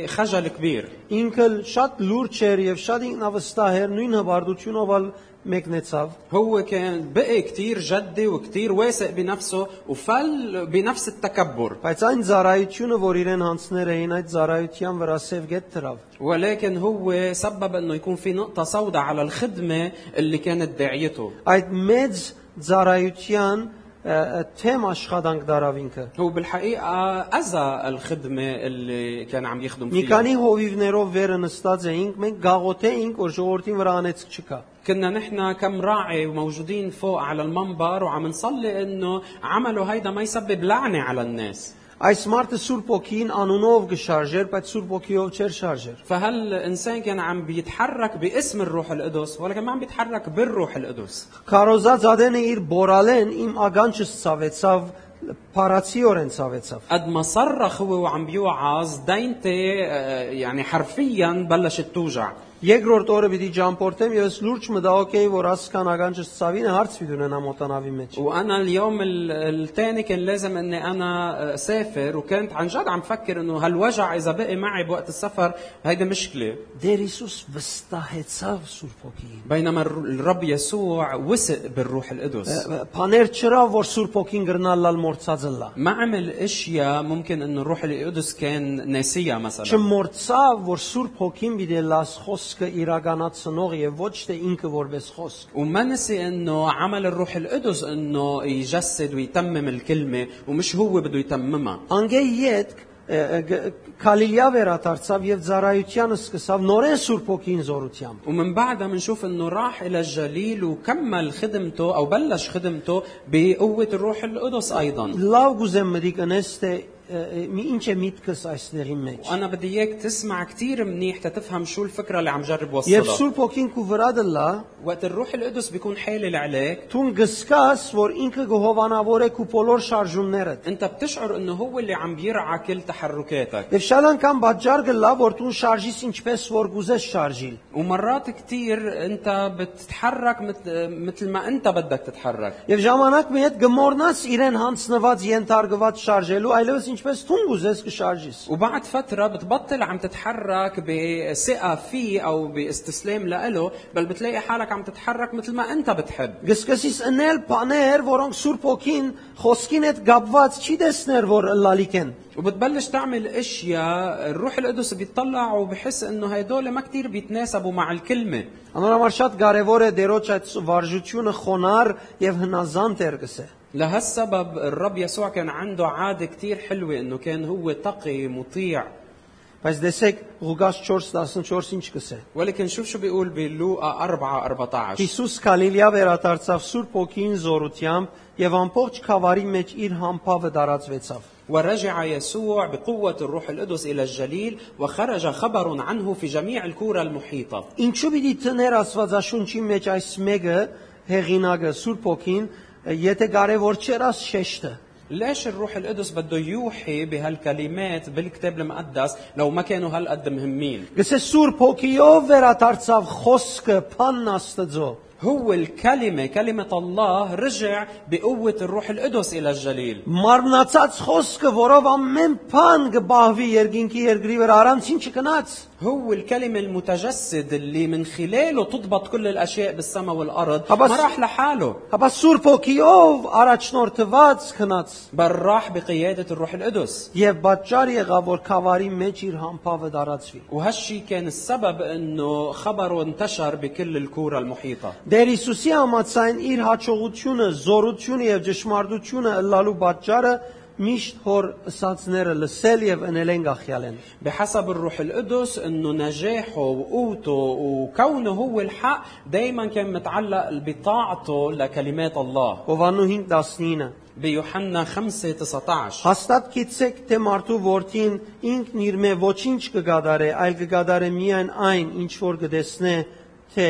بخجل كبير Ինքը л շատ լուրջ էր եւ շատ ինքնավստահ էր, նույն հբարդությունով ալ մեկնեցավ։ هو كان بقي كتير جدي وكتير واثق بنفسه وفل بنفس التكبر Բայց այն ծառայությունը, որ իրեն հանցներ էին, այդ ծառայության վրա սև գետ դրավ։ ولكن هو سبب انه يكون في نقطة سوداء على الخدمة اللي كانت داعيته Այդ մեծ ծառայության ը, ը, թեմ աշխատանք դարավ ինքը։ هو بالحقيقة أذى الخدمة اللي كان عم يخدم Մի فيها քանի հովիվներով վերը նստած էինք, մենք գաղութեինք, որ ժողովրդին վրա անեցք չկա։ كنا نحن كم راعي وموجودين فوق على المنبر وعم نصلي انه عملوا هيدا ما يسبب لعنة على الناس Այս մարդը Սուրբ ոգին անունով գշարժեր, բայց Սուրբ ոգիով չէր շարժեր։ فهالإنسان كان عم بيتحرك باسم الروح القدس ولكن ما عم بيتحرك بالروح القدس Քարոզած ադենը իր բորալեն իմ ագանչս ցավեցավ, փարացիորեն ցավեցավ։ قد ما صرخ هو وعم بيوعظ دينتي آه، يعني حرفيا بلشت توجع Երկրորդ օրը պիտի ճամփորդեմ եւ ես լուրջ մտա օքեյ որ ասկան ագանչս ցավինը հարց պիտի ունենա մոտանավի մեջ։ وانا اليوم الثاني كان لازم اني انا اسافر وكنت عن جد عم فكر انه هالوجع اذا بقي معي بوقت السفر هيدا مشكله Դեր Հիսուս վստահեցավ Սուրբ ոգին։ بينما الر- الرب يسوع وثق بالروح القدس Բաներ չրավ որ Սուրբ ոգին գրնալալ մորցածը լա։ ما عمل اشياء ممكن انه الروح القدس كان ناسيها مثلا Չմորցավ որ Սուրբ ոգին պիտի լաս խոսքը իրականացնող եւ ոչ թե ինքը որպես խոսք։ وما نسي انه عمل الروح القدس انه يجسد ويتمم الكلمه ومش هو بده يتممها Անգե յետք Քալիլիա վերադարձավ եւ ծառայությանը սկսավ նորեն Սուրբ ոգին զորությամբ։ ومن بعدها بنشوف انه راح الى الجليل وكمل خدمته او بلش خدمته بقوه الروح القدس ايضا Լավ գուզեմ մտի կնես թե ը, մի ինչ է միտքս այստեղի մեջ։ وانا بدي اياك تسمع كثير منيح تتفهم شو الفكره اللي عم جرب Երբ وصلها Սուրբ ոգին քու վրա դլա, وقت الروح القدس بيكون حالل عليك Դու գսկաս, որ ինքը գողովանավոր է քու բոլոր շարժումներդ։ انت بتشعر انه هو اللي عم بيرعى كل تحركاتك Եվ շատ անգամ պատճառ գլա, որ դու շարժիս ինչպես որ գուզես շարժիլ։ ومرات كثير انت بتتحرك مثل مثل ما انت بدك تتحرك Եվ ժամանակ մի հետ գմորնաս իրեն հանցնված ենթարկված շարժելու, այլևս ինչպես դու գուզես կշարժիս։ وبعد فترة بتبطل عم تتحرك بثقة فيه أو باستسلام له بل بتلاقي حالك عم تتحرك مثل ما أنت بتحب Գսկսիս ընել բաներ, որոնք Սուրբ ոգին խոսքին հետ գապված չի տեսներ, որ լալիք են։ وبتبلش تعمل اشياء الروح القدس بيطلع وبحس انه هدول ما كتير بيتناسبوا مع الكلمه Անորոշ շատ կարևոր է դերոջ այդ վարժությունը խոնար եւ հնազանդ էր գսե։ لهالسبب الرب يسوع كان عنده عادة كتير حلوة انه كان هو تقي مطيع Բայց դեսեք Ղուկաս 4:14 ինչ կսե։ ولكن شوف شو بيقول بلوقا 4 14 Հիսուս Գալիլեա վերադարձավ Սուրբ ոգին զորությամբ եւ ամբողջ խավարի մեջ իր համբավը դարածվեցավ։ ورجع يسوع بقوة الروح القدس إلى الجليل وخرج خبر عنه في جميع الكورة المحيطة Ինչու պիտի տներ Աստվածաշունչի մեջ այս մեկը հեղինակը Սուրբ ոգին, եթե կարևոր չէր աս շեշտը։ ليش الروح القدس بده يوحي بهالكلمات بالكتاب المقدس لو ما كانوا هالقد مهمين Գսե Սուրբ ոգիով վերադարձավ խոսքը Փանն Աստծո։ هو الكلمة كلمة الله رجع بقوة الروح القدس إلى الجليل Մարմնացած խոսքը, որով ամեն բան կբահվի երկինքի երկրի վրա, առանցին չկնաց։ هو الكلمة المتجسد اللي من خلاله تضبط كل الأشياء بالسماء والأرض أبس- ما راح لحاله Հապա Սուրբ ոգիով առաջնորդված քնած بل راح بقيادة الروح القدس եւ պատճառ եղավ որ խավարի մեջ իր համբավը դարածվի։ وهالشي كان السبب انه خبره انتشر بكل الكورة المحيطة Դեր Հիսուսի համացայն իր հաջողությունը, զորությունը եւ ճշմարտությունը ըլլալու պատճառը միշտ հոր ըսածները լսել եւ ընելեն գախյալեն։ بحسب الروح القدس انه نجاحه وقوته وكونه هو الحق دائما كان متعلق بطاعته لكلمات الله Հովանու 5:19 بيوحنا 5 19 Հաստատ գիտեք, թե մարդու որդին ինքն իր մե ոչինչ կգադարե, այլ կգադարե միայն այն, ինչ որ կդեսնե, թե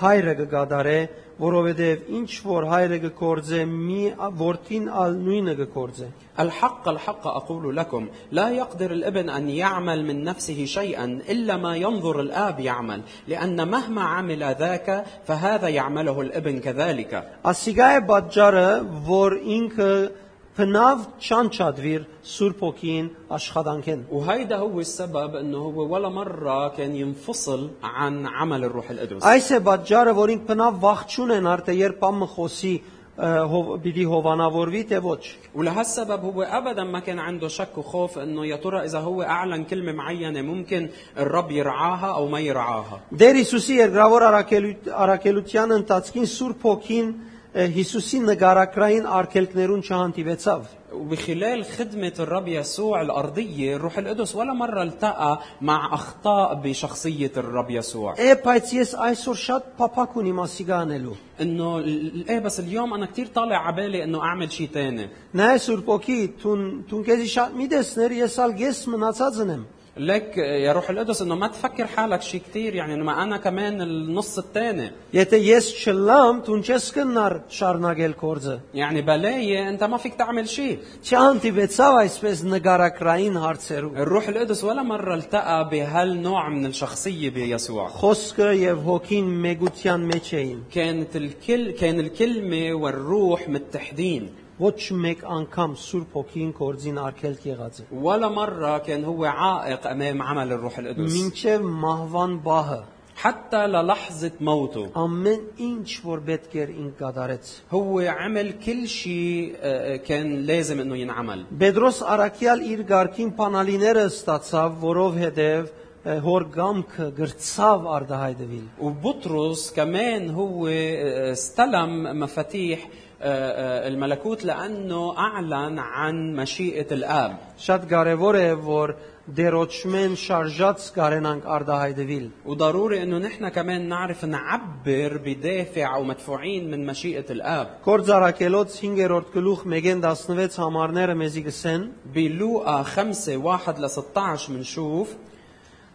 հայրը կգադարե, որովհետև ինչ որ հայրը կկործե, մի որդին ալ նույնը կկործե։ الحق الحق أقول لكم لا يقدر الابن أن يعمل من نفسه شيئا إلا ما ينظر الآب يعمل لأن مهما عمل ذاك فهذا يعمله الابن كذلك Ասիգա է պատճառը, որ ինքը բնավ չանչադվիր Սուրբ ոգին աշխատանքեն։ وهيدا هو السبب انه هو ولا مره كان ينفصل عن عمل الروح القدس Այս է պատճառը, որ ինք բնավ վախճուն են արտե երբ ամը խոսի ը, հով, պիտի հովանավորվի թե ոչ։ ولهالسبب هو ابدا ما كان عنده شك وخوف انه يا ترى اذا هو اعلن كلمه معينه ممكن الرب يرعاها او ما يرعاها Դեր Հիսուսի երկրավոր արակելույթ արակելության ընթացքին Սուրբ ոգին ը, Հիսուսի նկարակրային արգելքներուն չհանդիպեցավ։ وبخلال خدمة الرب يسوع الأرضية الروح القدس ولا مرة التقى مع أخطاء بشخصية الرب يسوع Է, բայց ես այսօր շատ փափակ ունիմ ասիգա անելու։ انه ال- ايه بس اليوم انا كثير طالع عبالي انه اعمل شيء تاني Նայ Սուրբ ոգի, ցուն ցուն քեզի շատ մի դեսներ, ես ալ գես մնացածն եմ։ لك يا روح القدس انه ما تفكر حالك شيء كثير يعني انه ما انا كمان النص الثاني Եթե ես չլամ, ցուն չես կնար շարունակել կորձը։ يعني بلاي انت ما فيك تعمل شيء Չհանդիպեցավ այսպես նկարակրային հարցերու։ الروح القدس ولا مرة التقى بهالنوع من الشخصية بيسوع Խոսքը եւ հոգին մեգության մեջ էին։ كانت الكل كان الكلمة والروح متحدين Ոչ մեկ անգամ Սուրբ ոգին կորձին արգելք եղած է։ ولا مرة كان هو عائق أمام عمل الروح القدس Մինչև մահվան բահը حتى للحظة موته ամեն ինչ որ պետք էր ինք կատարեց։ هو عمل كل شيء آه، كان لازم انه ينعمل Պետրոս Արաքյալ իր ղարքին փանալիները ստացավ, որովհետև ը, հոր գամքը գրծավ արդահայտվել։ وبطرس كمان هو آه، استلم مفاتيح آه، آه، الملكوت لانه اعلن عن مشيئه الاب Շատ կարևոր է, որ դերոճմեն շարժած կարենանք արդահայտվել։ وضروري انه نحن كمان نعرف نعبر بدافع او مدفوعين من مشيئه الاب Կորձարակելոց 5-րդ գլուխ 1-16 համարները մեզի գսեն بلوقا 5 1 ل 16 بنشوف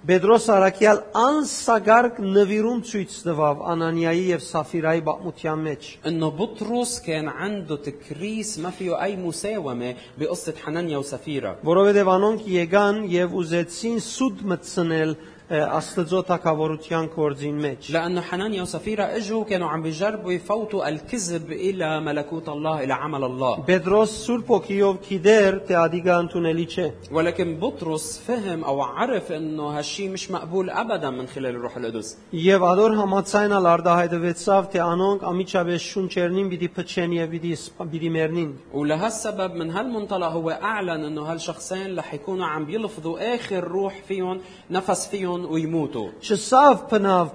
Պետրոս Արաքյալ անսագարկ նվիրում ցույց տվավ Անանիայի եւ Սաֆիրայի բացմության մեջ։ انه بطرس كان عنده تكريس ما فيه اي مساومه بقصه حنانيا وسفيره Որովհետև անոնք եկան եւ ուզեցին սուտ մտցնել ը, Աստծո թակավորության կորձին մեջ։ لانه حنانيا وسفيره اجوا كانوا عم بيجربوا يفوتوا الكذب الى ملكوت الله الى عمل الله Պետրոս Սուրբ ոգիով գիտեր, թե ադիգա ընդունելի չէ։ ولكن بطرس فهم او عرف انه هالشيء مش مقبول ابدا من خلال الروح القدس Եվ ադոր համացայնալ արդահայտվեցավ, թե անոնք ամիջապես շունչերնին պիտի փչեն եւ պիտի սպ- պիտի մեռնին։ ولهالسبب من هالمنطلق هو اعلن انه هالشخصين رح يكونوا عم بيلفظوا اخر روح فيهم نفس فيهم ويموتوا Չսավ բնավ,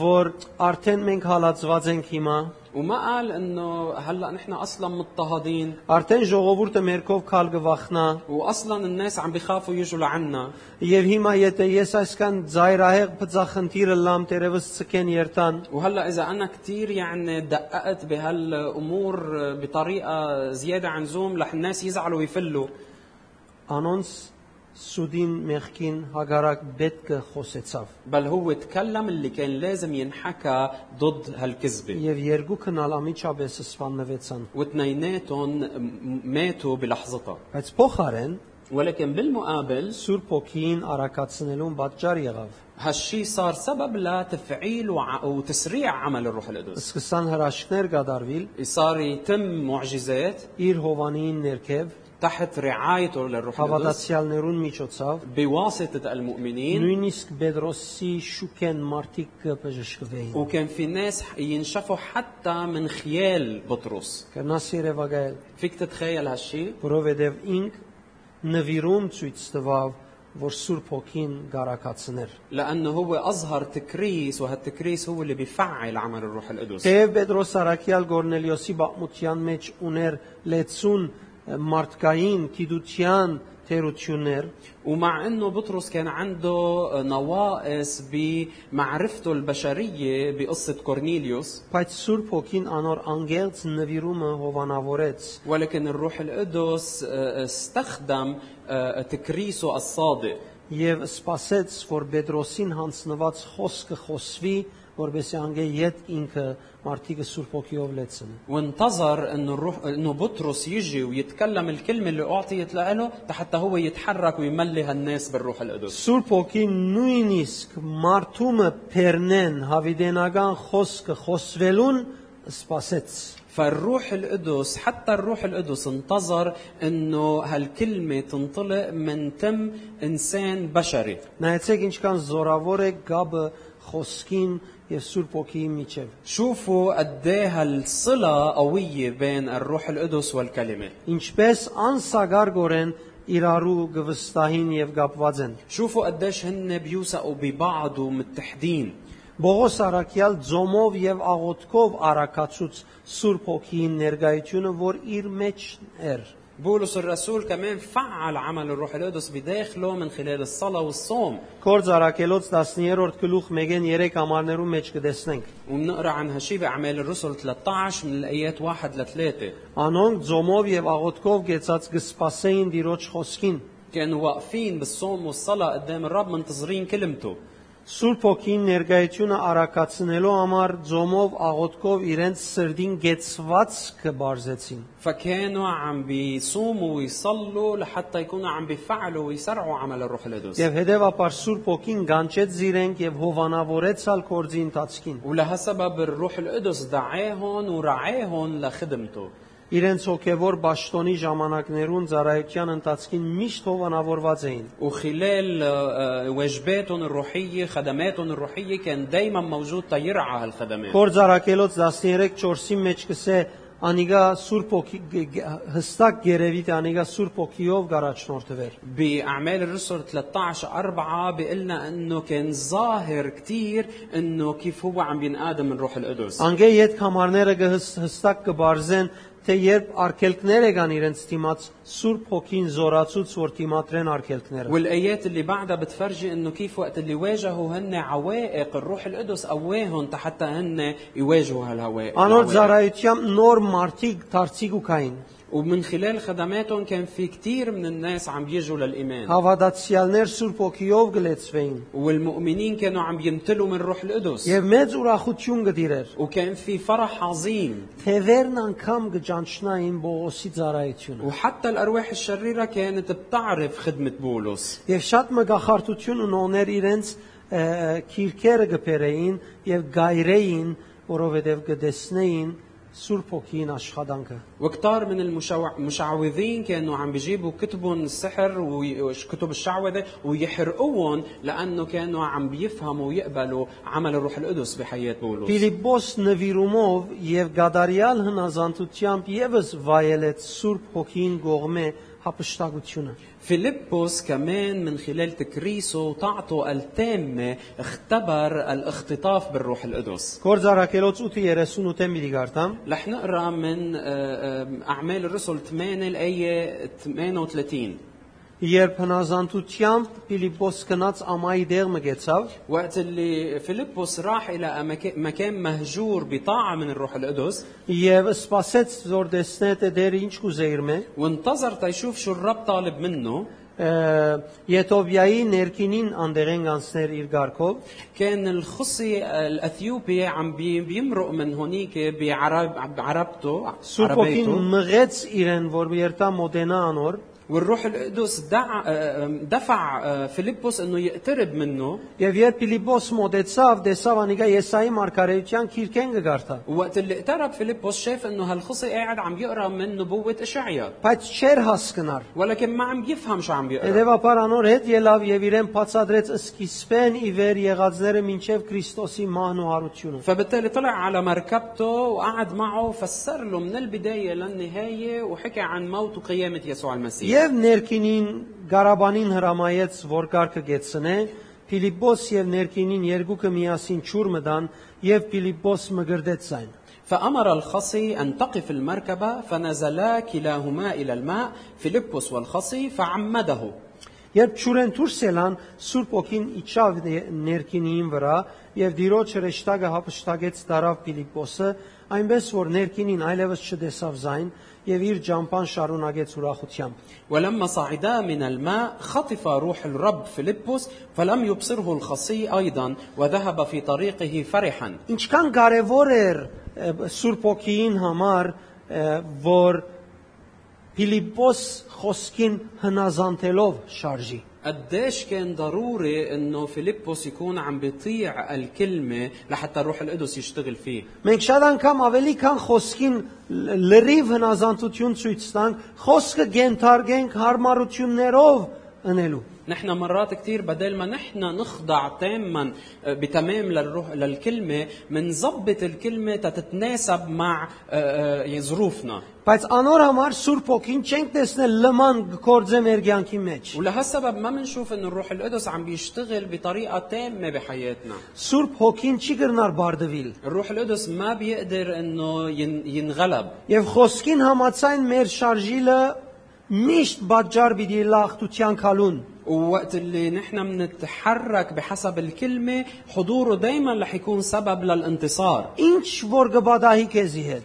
որ արդեն մենք հալածված ենք հիմա, وما قال انه هلا نحن اصلا مضطهدين արդեն ժողովուրդը մերկով քալ գվախնա, واصلا الناس عم بيخافوا يجوا لعنا եւ հիմա եթե ես այսքան ծայրահեղ բծախնդիրը լամ տերևս ցկեն երթան, وهلا اذا انا كثير يعني دققت بهالامور بطريقه زياده عن زوم رح الناس يزعلوا ويفلوا անոնց سودين مخكين هاجرك بيتك خوسيتساف بل هو اتكلم اللي كان لازم ينحكى ضد هالكذبة يف يرجو كنال اميتشابس سفانفيتسان واثنيناتهم ماتوا بلحظتها بس بوخارن ولكن بالمقابل سور بوكين أراكاتسنلون باتجار يغاف هالشي صار سبب لتفعيل وع... وتسريع عمل الروح القدس سكسان هراشكنر قادارفيل صار يتم معجزات إير هوفانين نركب تحت رعايته للروح القدس հավատացյալներուն միջոցով بواسطة المؤمنين նույնիսկ Պետրոսի շուկեն մարդիկ կբժշկվեին وكان في ناس ينشفوا حتى من خيال بطرس կնաս երևակայել فيك تتخيل هالشي որովհետև ինք նվիրում ցույց տվավ որ Սուրբ Հոգին գարակացներ لأنه هو أظهر تكريس وهالتكريس هو اللي بيفعل عمل الروح القدس Թեև Պետրոս Արաքյալ Գորնելիոսի բացմության մեջ ուներ լեցուն մարդկային գիտության تيروتشونير ومع انه بطرس كان عنده نواقص بمعرفته البشريه بقصه كورنيليوس. Բայց Սուրբ Հոգին անոր անգերց նվիրումը հովանավորեց ولكن الروح القدس استخدم تكريسه الصادق. Եւ սпасեց որ Պետրոսին հանձնված խոսքը խոսվի խոս որբեսի ինքը Սուրբ ոգիով լեցնի وانتظر انه الروح انه بطرس يجي ويتكلم الكلمة اللي اعطيت له حتى هو يتحرك ويملي هالناس بالروح القدس Սուրբ ոգին նույնիսկ մարդումը բեռնեն հավիդենական խոսքը խոսվելուն սпасեց فالروح القدس حتى الروح القدس انتظر انه هالكلمه تنطلق من تم انسان بشري نايتسك ինչքան كان է غاب خوسكين եւ Սուրբ Հոգիի միջև شوفوا قد ايه هالصله قويه بين الروح القدس والكلمه ինչպես անսագարգորեն իրարու գվստահին եւ գապված են شوفوا قديش هن بيوثقوا ببعض ومتحدين Բողոս Արաքյալ ձոմով եւ աղոթքով արակացուց Սուրբ Հոգիի ներգայությունը, որ իր մեջ էր։ بولس الرسول كمان فعل عمل الروح القدس بداخله من خلال الصلاه والصوم Կորձ Արաքելոց 10-րդ գլուխ 1-ին 3 ամառներում մեջ կտեսնենք։ وبنقرا عن هالشي باعمال الرسل 13 من الايات 1 ل 3 Անոնք ձոմով եւ աղոթքով գեցած կսպասեին Տիրոջ խոսքին։ كانوا واقفين بالصوم والصلاه قدام الرب منتظرين كلمته Սուրբ Հոգին ներգայությունը արակացնելու համար ձոմով աղոթքով իրենց սրդին գեցված կբարձեցին։ فكانوا عم بيصوموا ويصلوا لحتى يكونوا عم بيفعلوا ويسرعوا عمل الروح القدس Եվ հետևաբար Սուրբ Հոգին գանչեց իրենք եւ հովանավորեցալ կորձի ընթացքին։ ولهالسبب الروح القدس دعاهم ورعاهم لخدمته Իրենց հոգևոր ճշտոնի ժամանակներուն ծառայության ընթացքին միշտ հովանավորված էին։ وخلال آه، آه، واجباتهم الروحيه خدماتهم الروحيه كان دائما موجود تيرعى هالخدمات Կորձարակելոց 13:4-ի մեջ կսե անիգա Սուրբ Հոգի գ- գ- հստակ գերեվի թե անիգա Սուրբ Հոգիով գարաչնորթվեր։ بأعمال الرسل 13 4 بيقلنا انه كان ظاهر كثير انه كيف هو عم بينقادم من روح القدس Անգե իդ կամարները կհս- հստակ կբարձեն թե երբ արկելքներ եկան իրենց դիմաց Սուրբ Հոգին զորացուց որ դիմատրեն արկելքները։ والايات اللي بعدها بتفرجي انه كيف وقت اللي واجهوا هن عوائق الروح القدس قواهم حتى هن يواجهوا هالهوائق Անոր العوائق. ծառայությամբ նոր մարդիկ դարձիկ ու կային։ ومن خلال خدماتهم كان في كثير من الناس عم بيجوا للايمان Հավատացյալներ Սուրբ Հոգիով գլեցվեին والمؤمنين كانوا عم يمتلوا من روح القدس եւ մեծ ուրախություն գդիրեր։ وكان في فرح عظيم Թևերն անգամ կճանչնային Բողոսի ծառայությունը։ وحتى الارواح الشريره كانت بتعرف خدمه بولس Եվ շատ մգախարտություն ունոներ իրենց ը, քիրքերը գբերեին եւ գայրեին, որովհետեւ կդեսնեին Սուրբ Հոգին աշխատանքը։ وكتار من المشوع- المشعوذين كانوا عم بيجيبوا كتبهم السحر وكتب الشعوذة ويحرقوهم لأنه كانوا عم بيفهموا ويقبلوا عمل الروح القدس بحياة بولس Ֆիլիպոս նվիրումով եւ գադարյալ հնազանդությամբ եւս վայելեց Սուրբ Հոգին գողմե հապշտակությունը։ فيلبس كمان من خلال تكريسه وطاعته التامة اختبر الاختطاف بالروح القدس Գործարակելոց 8:38-ը մի դիգարտամ։ رح نقرا من آه، آه، أعمال الرسل 8 الآية 38 երբ հնազանդությամբ Ֆիլիպոս գնաց ամայի դեղ մգեցավ وقت اللي فيلبوس راح إلى مكان مهجور بطاعه من الروح القدس եւ սпасեց զոր դեսնետ դեր ինչ կուզեիր وانتظر تشوف شو الرب طالب منه يتوبياي نيركينين اندرين غانسنر ايرغاركوف كان الخصي الاثيوبي عم بيمرق من هونيك بعرب عربته سوبوكين مغيتس ايرن فور بيرتا مودينا انور والروح القدس دع آه، دفع آه، فيلبس انه يقترب منه Եվ երբ Ֆիլիպոս մոտեցավ, տեսավ անիկա Եսայի մարգարեության քիրքեն կգարտա։ وقت اللي اقترب فيلبس شاف انه هالخصي قاعد عم يقرا من نبوه اشعيا Բայց չէր հասկնար։ ولكن ما عم يفهم شو عم يقرا Հետևաբար անոր հետ ելավ եւ իրեն բացադրեց սկիզբեն ի վեր եղածները մինչև Քրիստոսի մահն ու հարությունը։ فبالتالي طلع على مركبته وقعد معه وفسر له من البدايه للنهايه وحكى عن موت وقيامه يسوع المسيح Եվ ներքինին Ղարաբանին հրամայեց, որ կարգը գեցնե, Ֆիլիպոս եւ ներքինին երկուքը միասին ճուր մտան եւ Ֆիլիպոս մգրդեց այն։ فأمر الخصي أن تقف المركبة فنزلا كلاهما إلى الماء فيلبس والخصي فعمده Երբ ճուրեն դուրս ելան, Սուրբ ոգին իջավ ନେ- ներքինին վրա եւ դիրոջ հրեշտակը հապշտակեց դարավ Ֆիլիպոսը, այնպես որ ներքինին այլևս չտեսավ զայն եւ իր ջամփան շարունակեց ուրախությամբ։ ولما صعدا من الماء خطف روح الرب فيلبس فلم يبصره الخصي أيضا وذهب في طريقه فرحا Ինչքան կարևոր էր ը, Սուրբ ոգին համար, ը, որ Ֆիլիպոս խոսքին հնազանդելով շարժի։ قديش كان ضروري انه فيلبس يكون عم بيطيع الكلمه لحتى الروح القدس يشتغل فيه Մենք շատ անգամ ավելի քան խոսքին լ- լրիվ հնազանդություն ցույց տանք, խոսքը գենթարգենք հարմարություններով ընելու։ نحن مرات كثير بدل ما نحن نخضع تاما آه، بتمام للروح للكلمه منظبط الكلمه تتناسب مع آه، آه، ظروفنا Բայց անոր համար Սուրբ ոգին չենք տեսնել լման գործե մեր կյանքի մեջ։ ولهالسبب ما بنشوف انه الروح القدس عم بيشتغل بطريقه تامه بحياتنا Սուրբ ոգին չի գրնար բարդվել։ الروح القدس ما بيقدر انه ين- ينغلب Եվ խոսքին համացայն մեր շարժիլը միշտ բաճար պիտի լախտության քալուն։ ووقت اللي نحن بنتحرك بحسب الكلمة حضوره دايما رح يكون سبب للانتصار.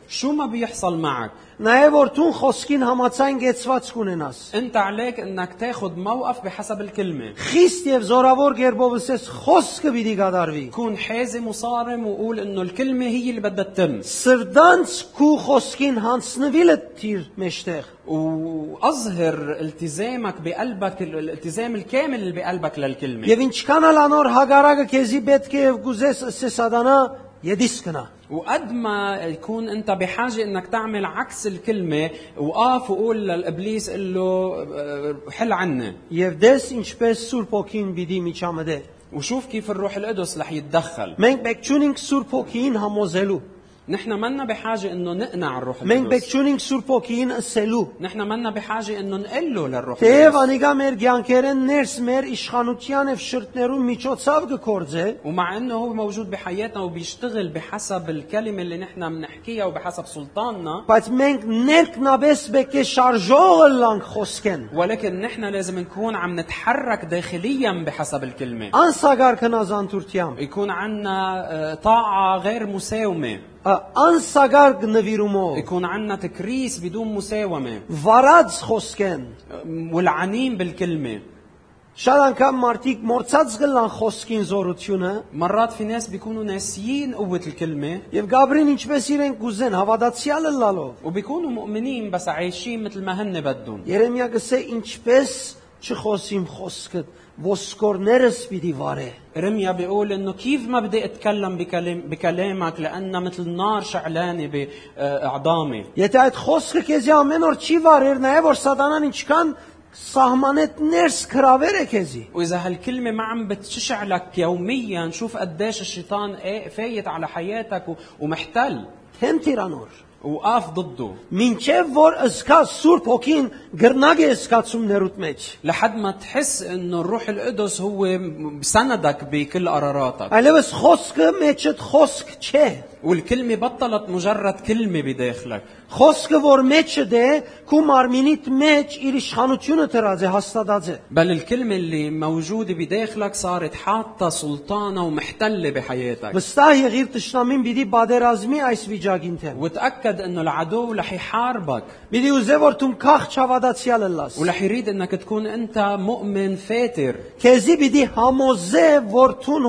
شو ما بيحصل معك Նաև որ դու խոսքին համացայն գեցված կունենաս։ انت عليك انك تاخذ موقف بحسب الكلمة Խիստ եւ զորավոր ģերբով ասես խոսքը պիտի գադարվի։ كون حازم وصارم وقول انه الكلمة هي اللي بدها تتم Սրդանց քու խոսքին հանցնվիլը թիր մեջտեղ։ واظهر التزامك بقلبك الالتزام الكامل اللي بقلبك للكلمة Եվ ինչքան ալ անոր հագարակը քեզի պետք է եւ գուզես ասես ադանա يدسكنا. وقد ما يكون انت بحاجة انك تعمل عكس الكلمة وقاف وقول للإبليس قل له آه، حل عنا Եվ դես ինչպես بوكين بيدي պիտի միջամտե։ وشوف كيف الروح القدس رح يتدخل։ Մենք պետք تشونينج Սուրբ بوكين هموزلو. نحن منا بحاجه انه نقنع الروح Մենք պետք القدس չունենք Սուրբ ոգին ասելու։ نحن منا بحاجه انه نقول له للروح Թեև القدس անիկա մեր ցանկերեն ներս մեր իշխանության եւ շրտներու միջոցով կկործե, ومع انه هو موجود بحياتنا وبيشتغل بحسب الكلمه اللي نحن بنحكيها وبحسب سلطاننا բայց մենք ներքնաբես պետք է շարժողը լանք խոսքեն։ ولكن نحن لازم نكون عم نتحرك داخليا بحسب الكلمه Անսագար քնազանդությամբ, يكون عندنا طاعه غير مساومه ա- անսագար նվիրումով, يكون عندنا تكريس بدون مساومة վարած խոսքեն։ والعنين بالكلمة Շատ անգամ մարդիկ մորցած գլան խոսքին զորությունը مرات في ناس بيكونوا ناسيين قوة الكلمة եւ Գաբրին ինչպես իրենք կուզեն հավատացյալը լալով։ وبيكونوا مؤمنين بس عايشين مثل ما هن بدهم Երեմիա գսե ինչպես չխոսիմ խոսքը ոսկորներս պիտի վարե։ رميا بيقول انه كيف ما بدي اتكلم بكلام بكلامك لانها مثل نار شعلانه باعضامي Եթե այդ խոսքը քեզի ամեն օր չի վարեր, նաև որ սատանան ինչքան սահմանետ ներս քրավեր է քեզի։ واذا هالكلمه ما عم بتشعلك يوميا شوف قديش الشيطان إيه فايت على حياتك و- ومحتل Թեմ տիրանոր։ وقاف ضده Մինչև որ ըսկա Սուրբ հոգին գրնագ է ըսկացումներուտ մեջ։ لحد ما تحس انه الروح القدس هو سندك بكل قراراتك Այլևս խոսքը մեջդ խոսք չէ։ والكلمة بطلت مجرد كلمة بداخلك. خوسك ور ميتش ده كو مارمينيت ميتش ير شانوتيون ترازي هاستاداجي بل الكلمة اللي موجودة بداخلك صارت حاطة سلطانة ومحتلة بحياتك. بس غير تشنامين بيدي بادرازمي ايس فيجاجينت وتأكد إنه العدو رح يحاربك. بيدي وزور تون كاخ تشاواداتسيال اللاس. ورح يريد إنك تكون أنت مؤمن فاتر. كيزي بيدي هاموزي ور تون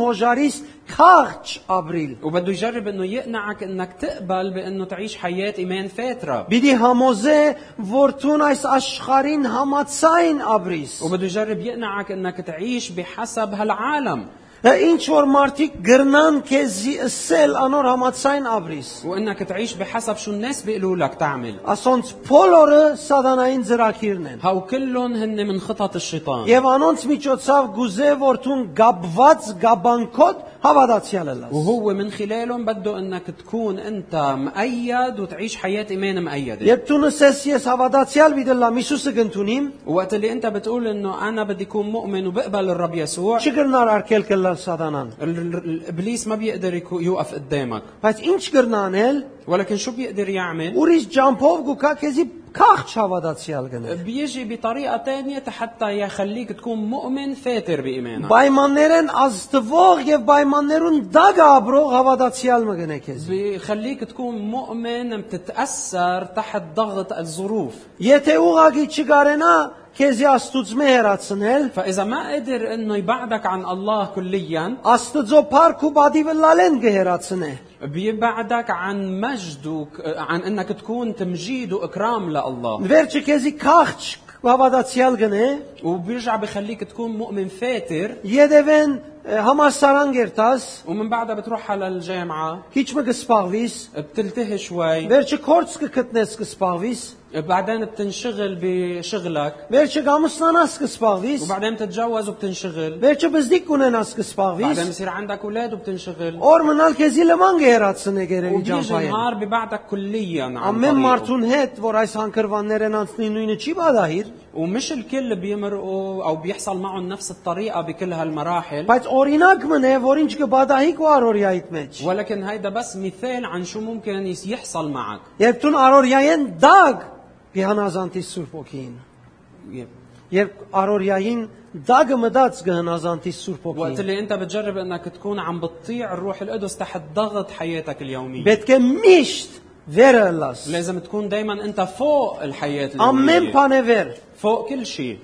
كارتش آبريل. وبده يجرب إنه يقنعك إنك تقبل بإنه تعيش حياة إيمان فاترة. بدي هاموزه فورتونايس أشخارين هاماتساين أبريس. وبده يجرب يقنعك إنك تعيش بحسب هالعالم. Ինչ որ մարդիկ գրնան քեզի ասել անոր համացայն ապրիս։ وانك تعيش بحسب شو الناس بيقولوا لك تعمل Ասոնց բոլորը սատանային ծրակիրն են։ هاو كلهم هن من خطط الشيطان Եվ անոնց միջոցով գուզե որ ցուն գաբված գաբանքոտ հավատացյալ լաս։ وهو من خلالهم بده انك تكون انت مؤيد وتعيش حياه ايمان مؤيده Երբ դու նսես ես հավատացյալ վիդելամ Հիսուսը գտնունիմ, وقت اللي انت بتقول انه انا بدي اكون مؤمن وبقبل الرب يسوع չգրնար արկել կլալ خلال ساتانان الابليس ما بيقدر يوقف قدامك بس إيش قرنا نيل ولكن شو بيقدر يعمل وريش جامبوف جوكا كيزي كاخ شافاداتسيالغن بيجي بطريقه ثانية حتى يخليك تكون مؤمن فاتر بايمانك باي مانيرن از تفوغ يف باي مانيرن داغا برو غافاداتسيالمغن كيزي بيخليك تكون مؤمن بتتاثر تحت ضغط الظروف. يتي اوغاكي تشيغارنا քեզի աստուծմե հերացնել, فإذا ما قدر إنه يبعدك عن الله كليا աստծո փառք ու բադիվը լալեն կհերացնե։ بيبعدك عن مجد وك- عن انك تكون تمجيد واكرام لله Վերջը քեզի քաղճ հավատացյալ գնե, وبيرجع بخليك تكون مؤمن فاتر Եդևեն համասարան գերտաս, ومن بعدها بتروح على الجامعة քիչ մը կսպաղվիս, بتلتهي شوي վերջը կորց կգտնես կսպաղվիս, بعدين بتنشغل بشغلك վերջը գամուսնանաս կսպաղվիս, وبعدين بتتجوز وبتنشغل վերջը բզդիկ ունենաս بعدين կսպաղվիս, بصير عندك اولاد وبتنشغل օր մնալ քեզի լման կհերացնե գերելի وبيجي ջամփայեն։ نهار ببعدك كليا عن Ամեն طريقه. մարդուն հետ, որ այս հանգրվաններն անցնի նույնը չի բադահիր, ومش الكل بيمرقوا او بيحصل معهم نفس الطريقه بكل هالمراحل բայց օրինակ մնե, որ ինչ կբադահի քո առորյայիդ մեջ։ ولكن هيدا بس مثال عن شو ممكن يس- يحصل معك Երբ դու առորյայեն դագ կհանազանտի Սուրբ ոգին։ Երբ առորյային դագը մտած կհնազանտի Սուրբ وقت ոգին։ اللي انت بتجرب انك تكون عم بتطيع الروح القدس تحت ضغط حياتك اليوميه Պետք է միշտ վերը լաս։ لازم تكون دائما انت فوق الحياه Ամեն اليوميه բան է վեր, فوق كل شيء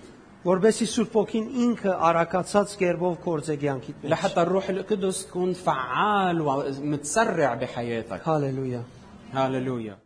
որբեսի Սուրբ ոգին ինքը արակացած կերպով կործե կյանքիդ մեջ։ لحتى الروح القدس تكون فعال ومتسرع بحياتك Հալելույա։ هاللويا